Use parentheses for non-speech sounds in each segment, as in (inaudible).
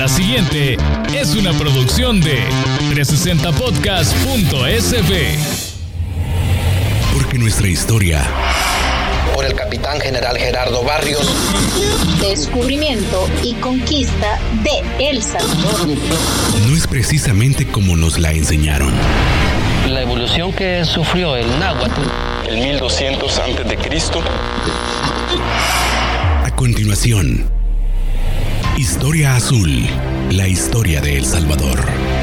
La siguiente es una producción de 360podcast.sb. Porque nuestra historia por el capitán general Gerardo Barrios. Descubrimiento y conquista de El Salvador. No es precisamente como nos la enseñaron. La evolución que sufrió el náhuatl. El 1200 antes de Cristo. A continuación, Historia Azul, la historia de El Salvador.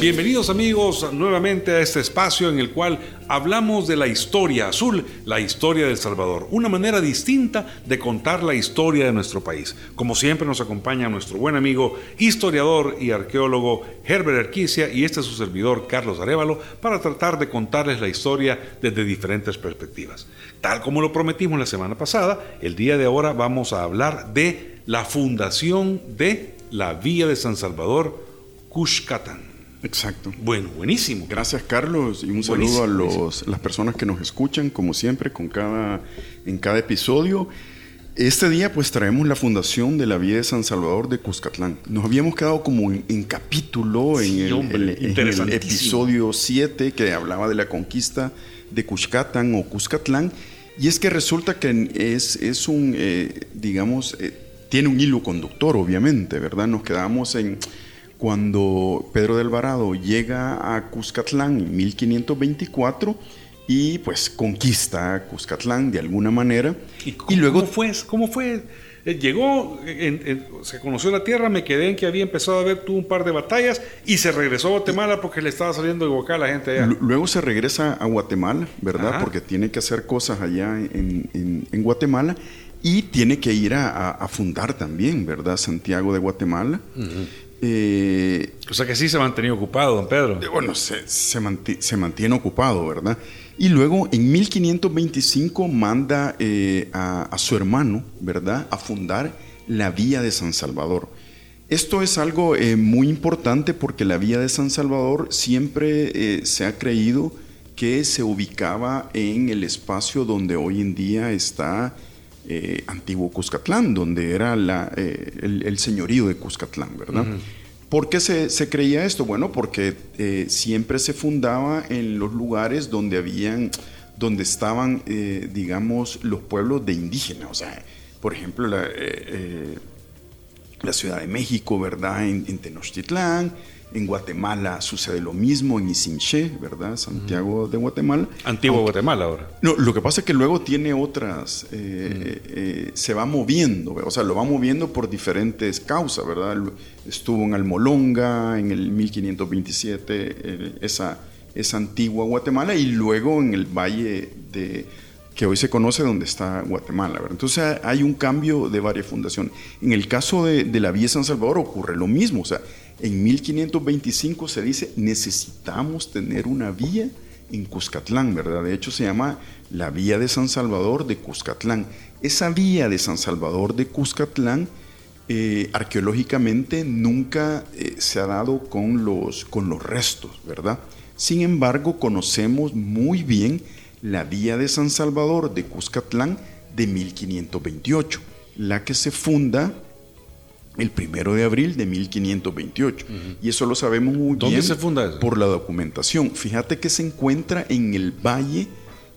Bienvenidos amigos nuevamente a este espacio en el cual hablamos de la historia azul, la historia del Salvador, una manera distinta de contar la historia de nuestro país. Como siempre nos acompaña nuestro buen amigo, historiador y arqueólogo Herbert Erquicia y este es su servidor Carlos Arevalo para tratar de contarles la historia desde diferentes perspectivas. Tal como lo prometimos la semana pasada, el día de ahora vamos a hablar de la fundación de la Vía de San Salvador, Cushcatán. Exacto. Bueno, buenísimo. Gracias, Carlos, y un saludo a los, las personas que nos escuchan, como siempre, con cada, en cada episodio. Este día, pues traemos la fundación de la Vía de San Salvador de Cuscatlán. Nos habíamos quedado como en, capítulo en, el, en, el, episodio 7 que hablaba de la conquista de Cuscatlán o Cuscatlán. Y es que resulta que es, es un, eh, digamos, eh, tiene un hilo conductor, obviamente, ¿verdad? Nos quedamos en cuando Pedro de Alvarado llega a Cuscatlán en 1524 y pues conquista Cuscatlán de alguna manera. ¿Y, luego fue? ¿Cómo fue? Eh, llegó, se conoció la tierra, me quedé en que había empezado a ver tuvo un par de batallas y se regresó a Guatemala porque le estaba saliendo de boca a la gente allá. Luego se regresa a Guatemala, ¿verdad? Porque tiene que hacer cosas allá en, Guatemala y tiene que ir a, fundar también, ¿verdad? Santiago de Guatemala. Eh, o sea que sí se ha mantenido ocupado, don Pedro. Eh, bueno, se, se, mantiene, ocupado, ¿verdad? Y luego en 1525 manda eh, a, su hermano, ¿verdad?, a fundar la Vía de San Salvador. Esto es algo muy importante porque la Vía de San Salvador siempre se ha creído que se ubicaba en el espacio donde hoy en día está antiguo Cuscatlán, donde era la, el, señorío de Cuscatlán, ¿verdad? ¿Por qué se, creía esto? Bueno, porque eh, siempre se fundaba en los lugares donde habían, donde estaban, eh, digamos, los pueblos de indígenas. O sea, por ejemplo, la, eh, la Ciudad de México, ¿verdad? En, en Tenochtitlán, en Guatemala sucede lo mismo, en Isimché, ¿verdad? Santiago de Guatemala. Antiguo Guatemala ahora. No, lo que pasa es que luego tiene otras, eh, eh, se va moviendo, o sea, lo va moviendo por diferentes causas, ¿verdad? Estuvo en Almolonga en el 1527, eh, esa, esa antigua Guatemala, y luego en el valle de que hoy se conoce donde está Guatemala. ¿verdad? Entonces hay un cambio de varias fundaciones. En el caso de, de la Vía San Salvador ocurre lo mismo, o sea, en 1525 se dice, necesitamos tener una vía en Cuscatlán, ¿verdad? De hecho se llama la Vía de San Salvador de Cuscatlán. Esa vía de San Salvador de Cuscatlán, eh, arqueológicamente nunca eh, se ha dado con los, con los restos, ¿verdad? Sin embargo, conocemos muy bien la Vía de San Salvador de Cuscatlán de 1528, la que se funda el primero de abril de 1528. Y eso lo sabemos muy bien se funda por la documentación. Fíjate que se encuentra en el valle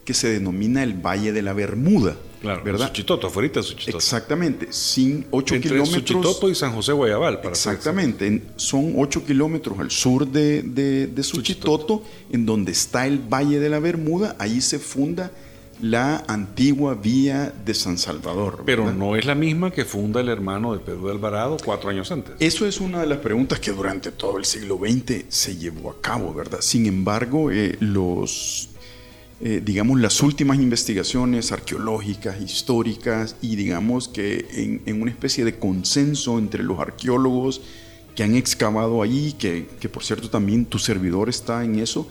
que se denomina el Valle de la Bermuda. Claro, ¿verdad? Suchitoto, afuera de Suchitoto. Exactamente, sin 8 Entre kilómetros. Suchitoto y San José Guayabal. Para exactamente, son 8 kilómetros al sur de, de, Suchitoto, en donde está el Valle de la Bermuda. Ahí se funda la antigua vía de San Salvador. Pero no es la misma que funda el hermano de Pedro de Alvarado cuatro años antes. Eso es una de las preguntas que durante todo el siglo XX se llevó a cabo, ¿verdad? Sin embargo, eh, los, eh, digamos, las últimas investigaciones arqueológicas, históricas, y digamos que en, una especie de consenso entre los arqueólogos que han excavado allí, que, que por cierto también tu servidor está en eso,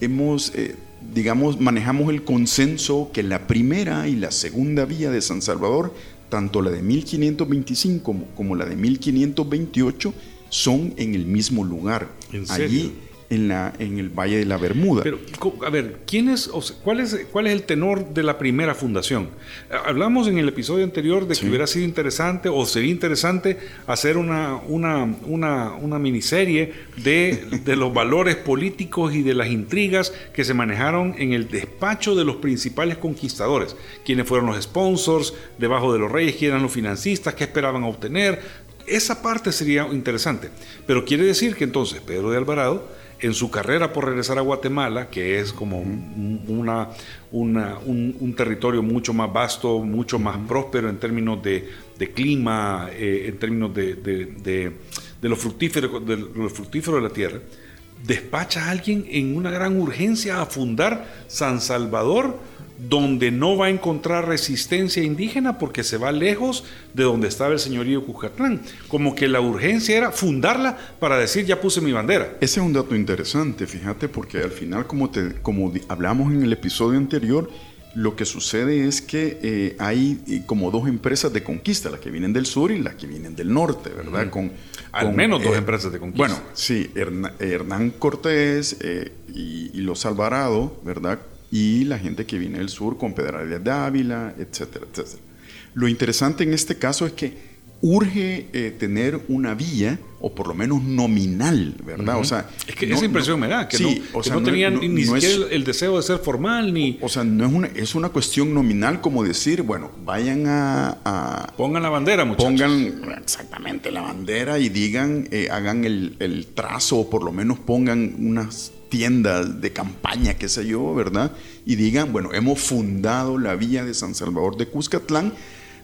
hemos... Eh, digamos, manejamos el consenso que la primera y la segunda vía de San Salvador, tanto la de 1525 como, como la de 1528, son en el mismo lugar. ¿En Allí, en, la, en el Valle de la Bermuda. Pero, a ver, ¿quién es, o sea, cuál, es, ¿cuál es el tenor de la primera fundación? Hablamos en el episodio anterior de que hubiera sido interesante o sería interesante hacer una, una, una, una miniserie de, (laughs) de los valores políticos y de las intrigas que se manejaron en el despacho de los principales conquistadores. ¿Quiénes fueron los sponsors debajo de los reyes? ¿Quiénes eran los financistas? ¿Qué esperaban obtener? Esa parte sería interesante. Pero quiere decir que entonces Pedro de Alvarado en su carrera por regresar a Guatemala, que es como un- una, una- un, un territorio mucho más vasto, mucho más próspero en términos de, de clima, eh, en términos de, de- de- de lo fructífero, de lo fructífero de la tierra, despacha a alguien en una gran urgencia a fundar San Salvador, donde no va a encontrar resistencia indígena porque se va lejos de donde estaba el señorío Cuscatlán. Como que la urgencia era fundarla para decir ya puse mi bandera. Ese es un dato interesante, fíjate, porque al final, como, te, como hablamos en el episodio anterior, lo que sucede es que eh, hay eh, como dos empresas de conquista, las que vienen del sur y las que vienen del norte, ¿verdad? Con, Al con, menos dos eh, empresas de conquista. Bueno, sí, Hernán Cortés eh, y, y los Alvarado, ¿verdad? Y la gente que viene del sur con Pedrarias de Ávila, etcétera, etcétera. Lo interesante en este caso es que urge eh, tener una vía, o por lo menos nominal, ¿verdad? O sea, Es que no- esa impresión no- me da, que sí, no, o que sea, no tenían ni no es- siquiera el, deseo de ser formal, ni o sea, no es una, es una cuestión nominal como decir, bueno, vayan a, a- pongan la bandera, muchachos. pongan exactamente la bandera y digan, eh, hagan el, el trazo o por lo menos pongan unas tiendas de campaña, qué sé yo, ¿verdad? Y digan, bueno, hemos fundado la vía de San Salvador de Cuscatlán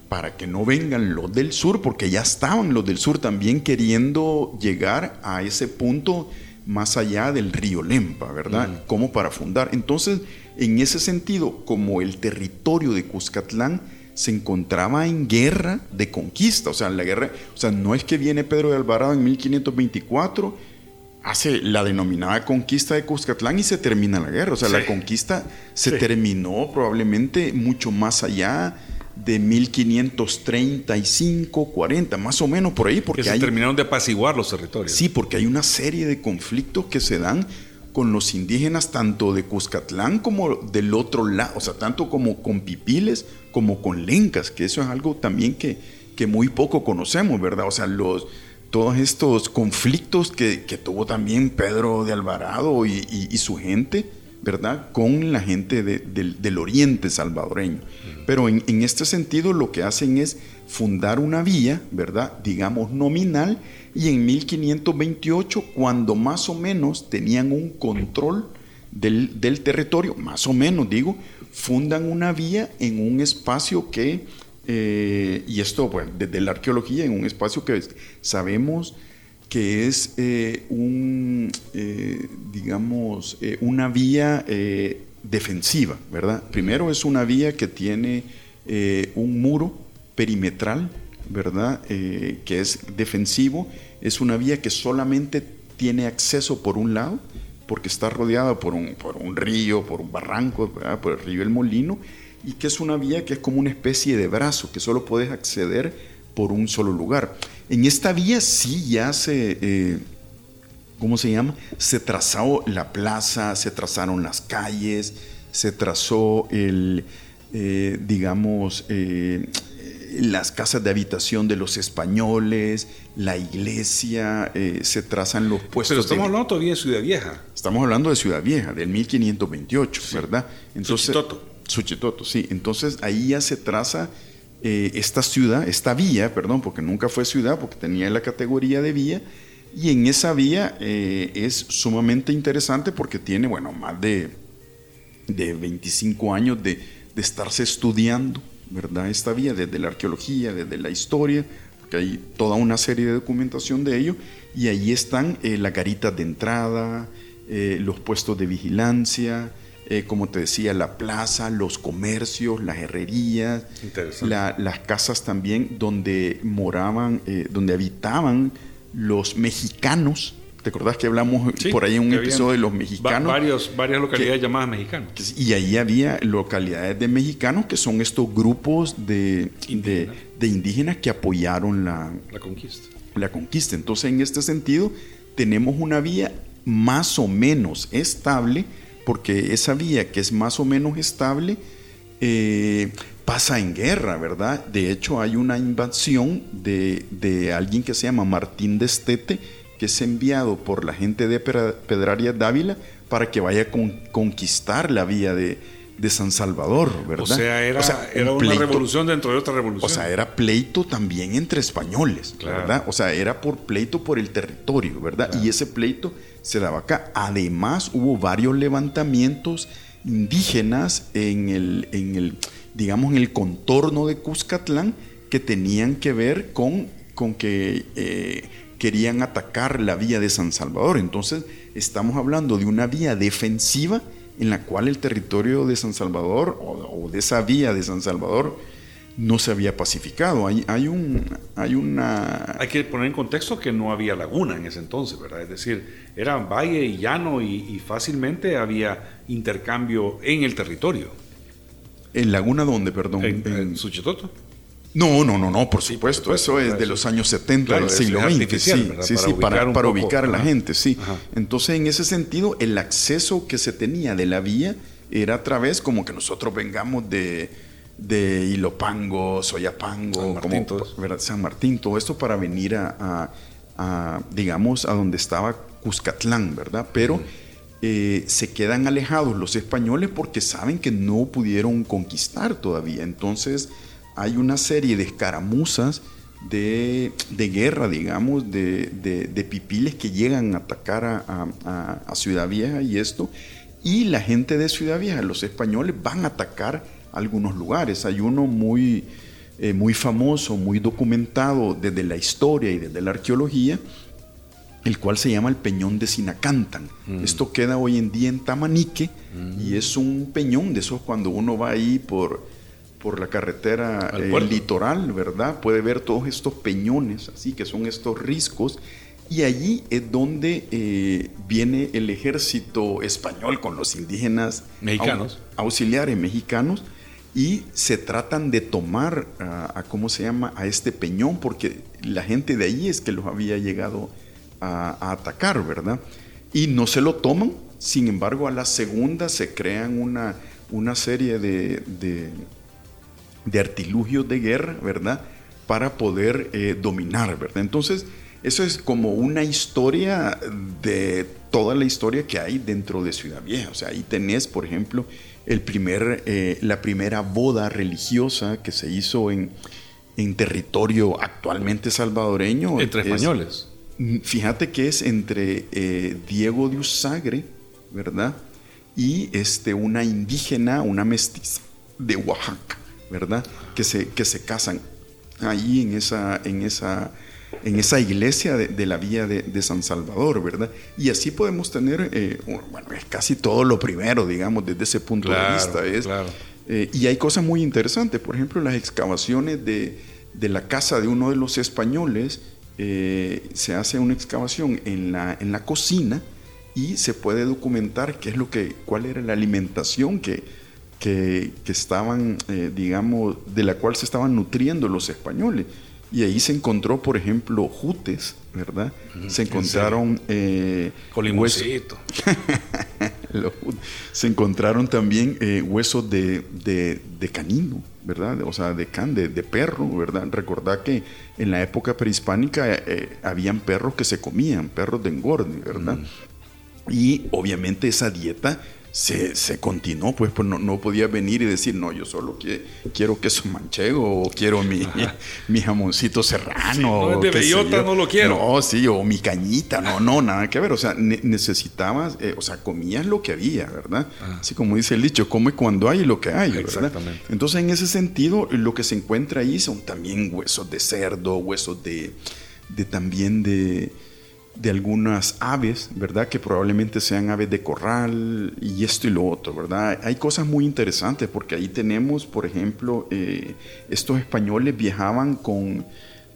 para que no vengan los del sur, porque ya estaban los del sur también queriendo llegar a ese punto más allá del río Lempa, ¿verdad? Como para fundar. Entonces, en ese sentido, como el territorio de Cuscatlán se encontraba en guerra de conquista, o sea, la guerra, o sea, no es que viene Pedro de Alvarado en 1524, hace la denominada conquista de Cuscatlán y se termina la guerra, o sea, la conquista se Sí. terminó probablemente mucho más allá de 1535, 40, más o menos por ahí, que porque se hay, terminaron de apaciguar los territorios. Sí, porque hay una serie de conflictos que se dan con los indígenas tanto de Cuscatlán como del otro lado, o sea, tanto como con pipiles como con lencas, que eso es algo también que, que muy poco conocemos, ¿verdad? O sea, los, todos estos conflictos que, que tuvo también Pedro de Alvarado y, y- y su gente, ¿verdad? Con la gente de- del, del oriente salvadoreño. Pero en, en este sentido lo que hacen es fundar una vía, ¿verdad? Digamos nominal, y en 1528, cuando más o menos tenían un control del, del territorio, más o menos digo, fundan una vía en un espacio que, eh, y esto bueno, desde la arqueología, en un espacio que sabemos que es eh, un, eh, digamos, una vía defensiva, ¿verdad? Primero es una vía que tiene un muro perimetral, ¿verdad? Que es defensivo, es una vía que solamente tiene acceso por un lado, porque está rodeada por un, por un río, por un barranco, por el río El Molino, y que es una vía que es como una especie de brazo, que solo puedes acceder por un solo lugar. En esta vía sí ya se, eh, ¿cómo se llama? Se trazó la plaza, se trazaron las calles, se trazó el, eh, digamos, eh, las casas de habitación de los españoles, la iglesia, eh, se trazan los puestos. Pero estamos de- hablando todavía de Ciudad Vieja. Estamos hablando de Ciudad Vieja, del 1528, ¿verdad? Suchitoto. Suchitoto, sí. Entonces ahí ya se traza eh, esta ciudad, esta vía, perdón, porque nunca fue ciudad, porque tenía la categoría de vía. Y en esa vía eh, es sumamente interesante porque tiene, bueno, más de, de 25 años de, de estarse estudiando, ¿verdad? Esta vía, desde la arqueología, desde la historia, porque hay toda una serie de documentación de ello, y ahí están eh, las garitas de entrada, eh, los puestos de vigilancia, eh, como te decía, la plaza, los comercios, las herrerías, la- las casas también donde moraban, eh, donde habitaban los mexicanos. ¿Te acordás que hablamos Sí, por ahí en un episodio de los va- mexicanos? varios, varias localidades llamadas mexicanos. Y ahí había localidades de mexicanos que son estos grupos de, de, Indígenas. de indígenas que apoyaron la, La conquista. la conquista. Entonces, en este sentido, tenemos una vía más o menos estable, porque esa vía que es más o menos estable eh, pasa en guerra, ¿verdad? De hecho, hay una invasión de, de alguien que se llama Martín de Estete, que es enviado por la gente de Pedraria Dávila para que vaya a conquistar la vía de, de San Salvador, ¿verdad? O sea, era, era una revolución dentro de otra revolución. O sea, era pleito también entre españoles, ¿verdad? O sea, era por pleito por el territorio, ¿verdad? Y ese pleito acá. Además, hubo varios levantamientos indígenas en el, en el digamos, en el contorno de Cuscatlán que tenían que ver con, con que eh, querían atacar la vía de San Salvador. Entonces, estamos hablando de una vía defensiva en la cual el territorio de San Salvador o, de esa vía de San Salvador no se había pacificado. Hay, hay, un, hay una... Hay que poner en contexto que no había laguna en ese entonces, ¿verdad? Es decir, era valle y llano y, fácilmente había intercambio en el territorio. ¿En laguna dónde, perdón? En, en Suchitoto. No, no, no, no, por supuesto. eso es de los años 70 del siglo XX. Sí, sí, sí, para, para ubicar a la gente, sí. Entonces, en ese sentido, el acceso que se tenía de la vía era a través como que nosotros vengamos de, de Ilopango, Soyapango, San Martín, como, San Martín, todo esto para venir a, digamos, a donde estaba Cuscatlán, ¿verdad? Pero eh, se quedan alejados los españoles porque saben que no pudieron conquistar todavía. Entonces hay una serie de escaramuzas de, guerra, digamos, de, pipiles que llegan a atacar a, Ciudad Vieja y esto. Y la gente de Ciudad Vieja, los españoles, van a atacar algunos lugares. Hay uno muy, eh, muy famoso, muy documentado desde la historia y desde la arqueología, el cual se llama el Peñón de Sinacantan. Mm. Esto queda hoy en día en Tamanique y mm. es un peñón de esos cuando uno va ahí por por la carretera eh, litoral, ¿verdad? Puede ver todos estos peñones, así que son estos riscos. Y allí es donde eh, viene el ejército español con los indígenas mexicanos, auxiliares mexicanos, y se tratan de tomar a, ¿cómo se llama?, a este peñón, porque la gente de allí es que los había llegado a, atacar, ¿verdad? Y no se lo toman, sin embargo, a la segunda se crean una, una serie de de artilugios de guerra, ¿verdad? Para poder eh, dominar, ¿verdad? Entonces, eso es como una historia de toda la historia que hay dentro de Ciudad Vieja. O sea, ahí tenés, por ejemplo, el primer, eh, la primera boda religiosa que se hizo en, en territorio actualmente salvadoreño. Entre españoles. Mm, fíjate que es entre eh, Diego de Usagre, ¿verdad? Y este, una indígena, una mestiza de Oaxaca. ¿verdad? Que se, que se casan ahí en esa, en esa, en esa iglesia de, la vía de, San Salvador, ¿verdad? Y así podemos tener, eh, bueno, es casi todo lo primero, digamos, desde ese punto de vista. Es, eh, y hay cosas muy interesantes, por ejemplo, las excavaciones de, la casa de uno de los españoles, eh, se hace una excavación en la, en la cocina y se puede documentar qué es lo que, cuál era la alimentación que, que, estaban, eh, digamos, de la cual se estaban nutriendo los españoles. Y ahí se encontró, por ejemplo, jutes, ¿verdad? se encontraron... Eh, (laughs) se encontraron también eh, huesos de, de, canino, ¿verdad? O sea, de can, de, perro, ¿verdad? Recordad que en la época prehispánica eh, habían perros que se comían, perros de engorde, ¿verdad? Y obviamente esa dieta se, se continuó, pues, pues no, no, podía venir y decir, no, yo solo quiero queso manchego o quiero mi, mi, jamoncito serrano. no, de bellota no lo quiero. No, sí, o mi cañita, no, no, nada que ver. O sea, necesitabas, eh, o sea, comías lo que había, ¿verdad? Así como dice el dicho, come cuando hay lo que hay, ¿verdad? Exactamente. Entonces, en ese sentido, lo que se encuentra ahí son también huesos de cerdo, huesos de, de también de de algunas aves, ¿verdad? Que probablemente sean aves de corral y esto y lo otro, ¿verdad? Hay cosas muy interesantes porque ahí tenemos, por ejemplo, eh, estos españoles viajaban con,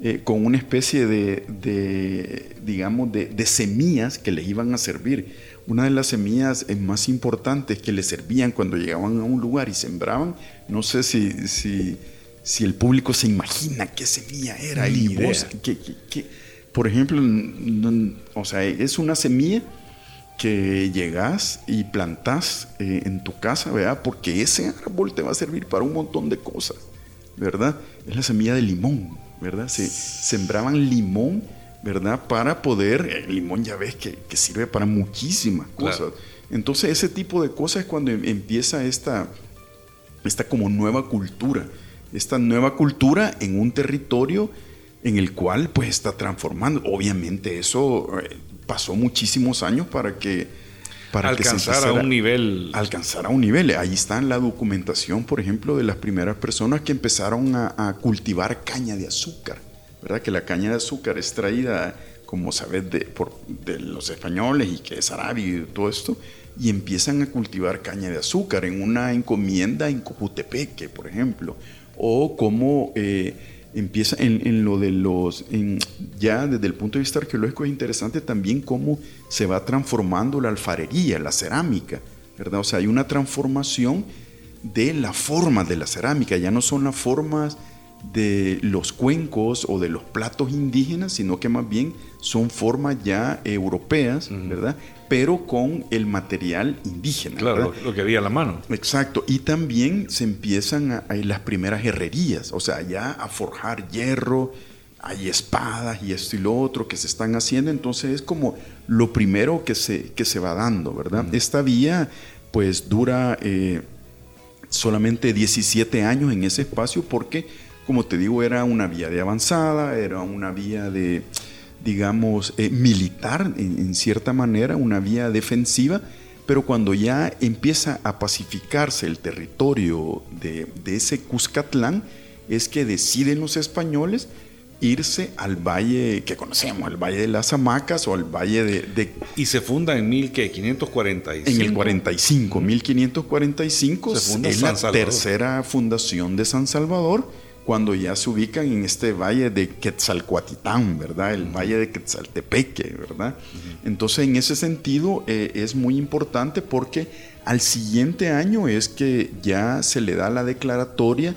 eh, con una especie de, digamos, de, semillas que les iban a servir. Una de las semillas eh, más importantes que les servían cuando llegaban a un lugar y sembraban, no sé si, si, si el público se imagina qué semilla era. y vos, ¿qué, qué, qué por ejemplo, o sea, es una semilla que llegas y plantas eh, en tu casa, ¿verdad? Porque ese árbol te va a servir para un montón de cosas, ¿verdad? Es la semilla de limón, ¿verdad? Se sembraban limón, ¿verdad? Para poder, el limón ya ves que, que sirve para muchísimas cosas. Entonces ese tipo de cosas es cuando em, empieza esta, esta como nueva cultura, esta nueva cultura en un territorio en el cual pues está transformando. Obviamente eso eh, pasó muchísimos años para que para alcanzar a un nivel. alcanzar a un nivel. Ahí está la documentación por ejemplo de las primeras personas que empezaron a, cultivar caña de azúcar verdad que la caña de azúcar es traída como sabes de, por, de los españoles y que es árabe y todo esto y empiezan a cultivar caña de azúcar en una encomienda en Cojutepeque por ejemplo. O como eh, empieza en, lo de los, ya desde el punto de vista arqueológico es interesante también cómo se va transformando la alfarería, la cerámica, ¿verdad? O sea, hay una transformación de la forma de la cerámica, ya no son las formas de los cuencos o de los platos indígenas, sino que más bien son formas ya europeas, ¿verdad? Pero con el material indígena. Claro, lo, que había a la mano. Exacto. Y también se empiezan a, las primeras herrerías, o sea, ya a forjar hierro, hay espadas y esto y lo otro que se están haciendo, entonces es como lo primero que se, que se va dando, ¿verdad? Esta vía pues dura eh, solamente 17 años en ese espacio porque como te digo, era una vía de avanzada, era una vía de, digamos, eh, militar en, cierta manera, una vía defensiva, pero cuando ya empieza a pacificarse el territorio de, ese Cuscatlán, es que deciden los españoles irse al valle que conocemos, el valle de las hamacas o al valle de... y se funda en 1545. En el 45, 1545 es la tercera fundación de San Salvador cuando ya se ubican en este valle de Quetzalcoatitán, ¿verdad? El valle de Quetzaltepeque, ¿verdad? Entonces, en ese sentido, eh, es muy importante porque al siguiente año es que ya se le da la declaratoria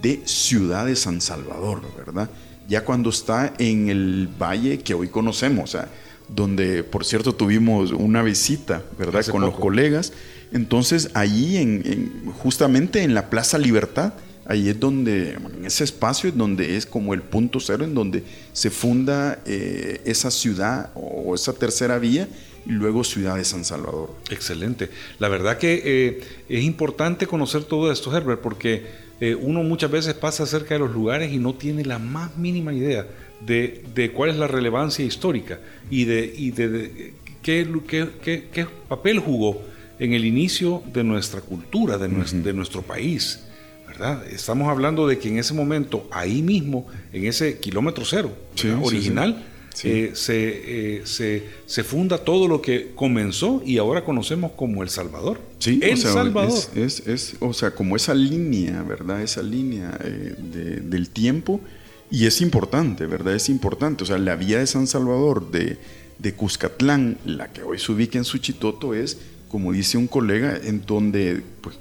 de Ciudad de San Salvador, ¿verdad? Ya cuando está en el valle que hoy conocemos, o sea, donde, por cierto, tuvimos una visita, ¿verdad? Con los colegas. Entonces, ahí, en, justamente en la Plaza Libertad, Ahí es donde, en ese espacio es donde es como el punto cero, en donde se funda eh, esa ciudad o esa tercera vía y luego Ciudad de San Salvador. Excelente. La verdad que eh, es importante conocer todo esto, Herbert, porque eh, uno muchas veces pasa cerca de los lugares y no tiene la más mínima idea de, cuál es la relevancia histórica y de, y de, qué, qué, qué, papel jugó en el inicio de nuestra cultura, de, de nuestro país. Estamos hablando de que en ese momento, ahí mismo, en ese kilómetro cero original, eh, eh, se, se, funda todo lo que comenzó y ahora conocemos como El Salvador. Sí, El Salvador. Es, o sea, como esa línea, ¿verdad? Esa línea eh, del tiempo. Y es importante, ¿verdad? Es importante. O sea, la vía de San Salvador de, de Cuscatlán, la que hoy se ubica en Suchitoto, es, como dice un colega, en donde pues,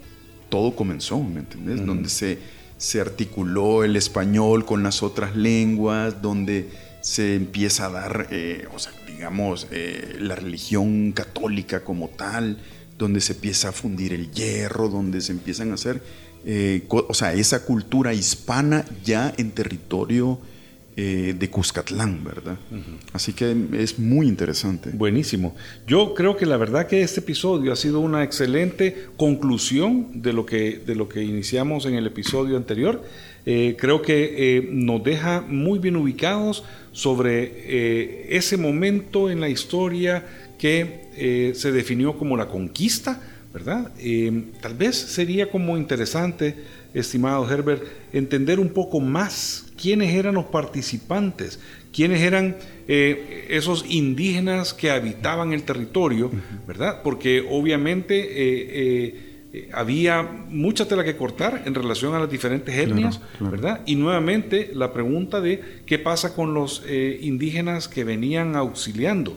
todo comenzó, ¿me entiendes? Donde se, se articuló el español con las otras lenguas, donde se empieza a dar, eh, o sea, digamos, eh, la religión católica como tal, donde se empieza a fundir el hierro, donde se empiezan a hacer, eh, o sea, esa cultura hispana ya en territorio eh, de Cuscatlán, ¿verdad? Así que es muy interesante. Buenísimo. Yo creo que la verdad que este episodio ha sido una excelente conclusión de lo que, de lo que iniciamos en el episodio anterior. Eh, creo que eh, nos deja muy bien ubicados sobre ese momento en la historia que se definió como la conquista, ¿verdad? tal vez sería como interesante, estimado Herbert, entender un poco más quiénes eran los participantes, quiénes eran eh, esos indígenas que habitaban el territorio, ¿verdad? Porque obviamente eh, eh, había mucha tela que cortar en relación a las diferentes etnias, ¿verdad? Y nuevamente la pregunta de qué pasa con los indígenas que venían auxiliando.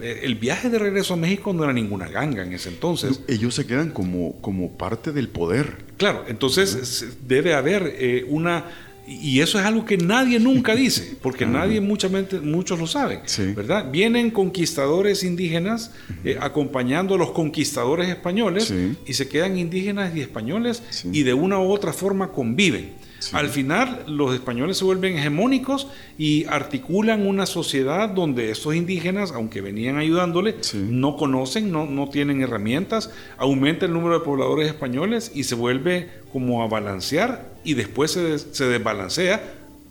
el viaje de regreso a México no era ninguna ganga en ese entonces. Ellos se quedan como, como parte del poder. Claro, entonces debe haber una Y eso es algo que nadie nunca dice, porque nadie, mucha mente- muchos lo saben, Sí. ¿verdad? Vienen conquistadores indígenas eh, acompañando a los conquistadores españoles Sí. y se quedan indígenas y españoles Sí. y de una u otra forma conviven. Al final, los españoles se vuelven hegemónicos y articulan una sociedad donde estos indígenas, aunque venían ayudándole, Sí. no conocen, no, no tienen herramientas, aumenta el número de pobladores españoles y se vuelve como a balancear y después se, des- se desbalancea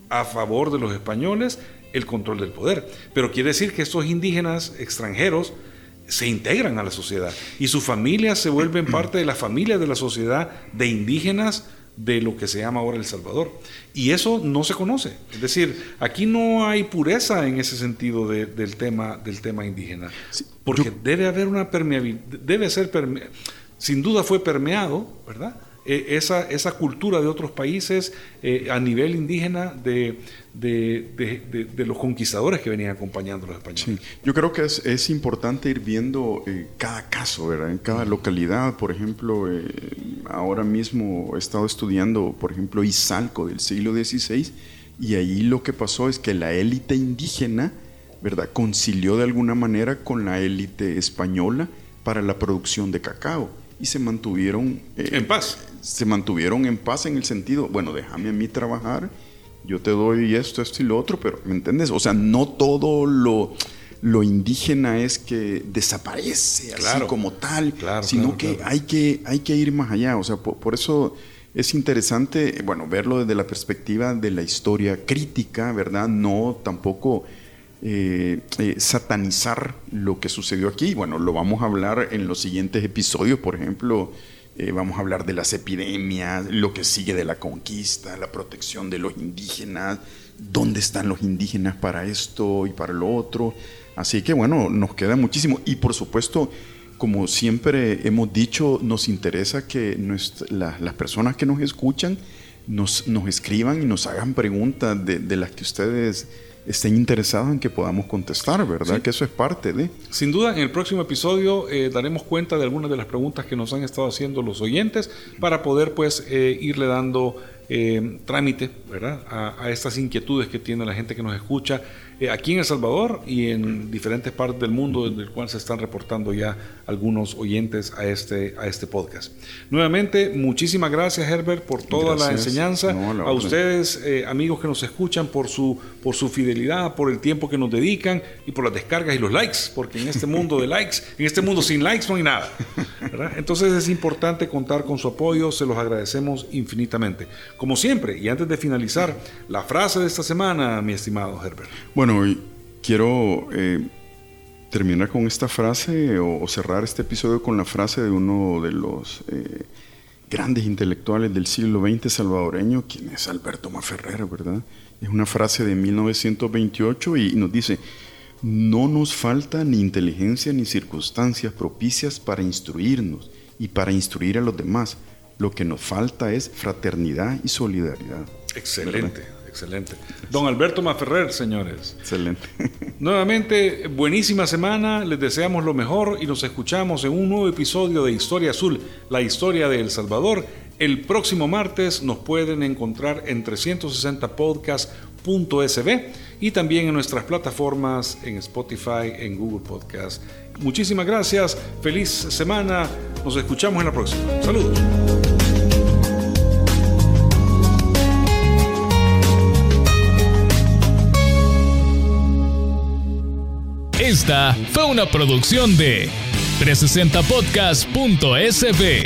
a favor de los españoles el control del poder. Pero quiere decir que estos indígenas extranjeros se integran a la sociedad y sus familias se vuelven (clears throat) parte de la familia de la sociedad de indígenas de lo que se llama ahora El Salvador. Y eso no se conoce. Es decir, aquí no hay pureza en ese sentido de- del, tema, del tema indígena. Porque debe haber una permeabilidad, debe ser, perme- sin duda fue permeado, ¿verdad? Eh, esa, esa cultura de otros países eh, a nivel indígena de, de- de- de- los conquistadores que venían acompañando a los españoles. Sí, yo creo que es, es importante ir viendo eh, cada caso, ¿verdad? En cada localidad, por ejemplo, eh, ahora mismo he estado estudiando, por ejemplo, Izalco del siglo XVI, y ahí lo que pasó es que la élite indígena, ¿verdad? Concilió de alguna manera con la élite española para la producción de cacao y se mantuvieron eh, En paz. se mantuvieron en paz en el sentido, bueno, déjame a mí trabajar, yo te doy esto, esto y lo otro, pero ¿me entiendes? O sea, no todo lo, lo indígena es que desaparece así Claro. como tal, Claro, sino claro, que. Hay que hay que ir más allá. O sea, por, por eso es interesante, bueno, verlo desde la perspectiva de la historia crítica, ¿verdad? No tampoco eh, eh, satanizar lo que sucedió aquí. Bueno, lo vamos a hablar en los siguientes episodios, por ejemplo. eh, vamos a hablar de las epidemias, lo que sigue de la conquista, la protección de los indígenas, dónde están los indígenas para esto y para lo otro. Así que bueno, nos queda muchísimo. Y por supuesto, como siempre hemos dicho, nos interesa que las personas que nos escuchan nos, escriban y nos hagan preguntas de las que ustedes estén interesados en que podamos contestar, ¿verdad? Sí. Que eso es parte de... Sin duda, en el próximo episodio eh, daremos cuenta de algunas de las preguntas que nos han estado haciendo los oyentes para poder pues eh, irle dando eh, trámite ¿verdad? A, a estas inquietudes que tiene la gente que nos escucha eh, aquí en El Salvador y en diferentes partes del mundo en el cual se están reportando ya algunos oyentes a este, a este podcast. Nuevamente, muchísimas gracias Herbert por toda la Gracias. enseñanza. No, a la a ustedes, eh, amigos que nos escuchan, por su, por su fidelidad, por el tiempo que nos dedican y por las descargas y los likes, porque en este mundo de likes, en este mundo sin likes no hay nada. ¿verdad? Entonces es importante contar con su apoyo, se los agradecemos infinitamente. Como siempre, y antes de finalizar, la frase de esta semana, mi estimado Herbert. Bueno, y quiero eh, terminar con esta frase o, o cerrar este episodio con la frase de uno de los eh, grandes intelectuales del siglo XX salvadoreño, quien es Alberto Maferrer, ¿verdad? Es una frase de 1928 y nos dice, no nos falta ni inteligencia ni circunstancias propicias para instruirnos y para instruir a los demás. Lo que nos falta es fraternidad y solidaridad. Excelente, excelente. Don Alberto Maferrer, señores. Excelente. (laughs) Nuevamente, buenísima semana, les deseamos lo mejor y nos escuchamos en un nuevo episodio de Historia Azul, la historia de El Salvador. El próximo martes nos pueden encontrar en 360podcast.sb y también en nuestras plataformas en Spotify, en Google Podcast. Muchísimas gracias, feliz semana, nos escuchamos en la próxima. Saludos. Fue una producción de 360podcast.sb.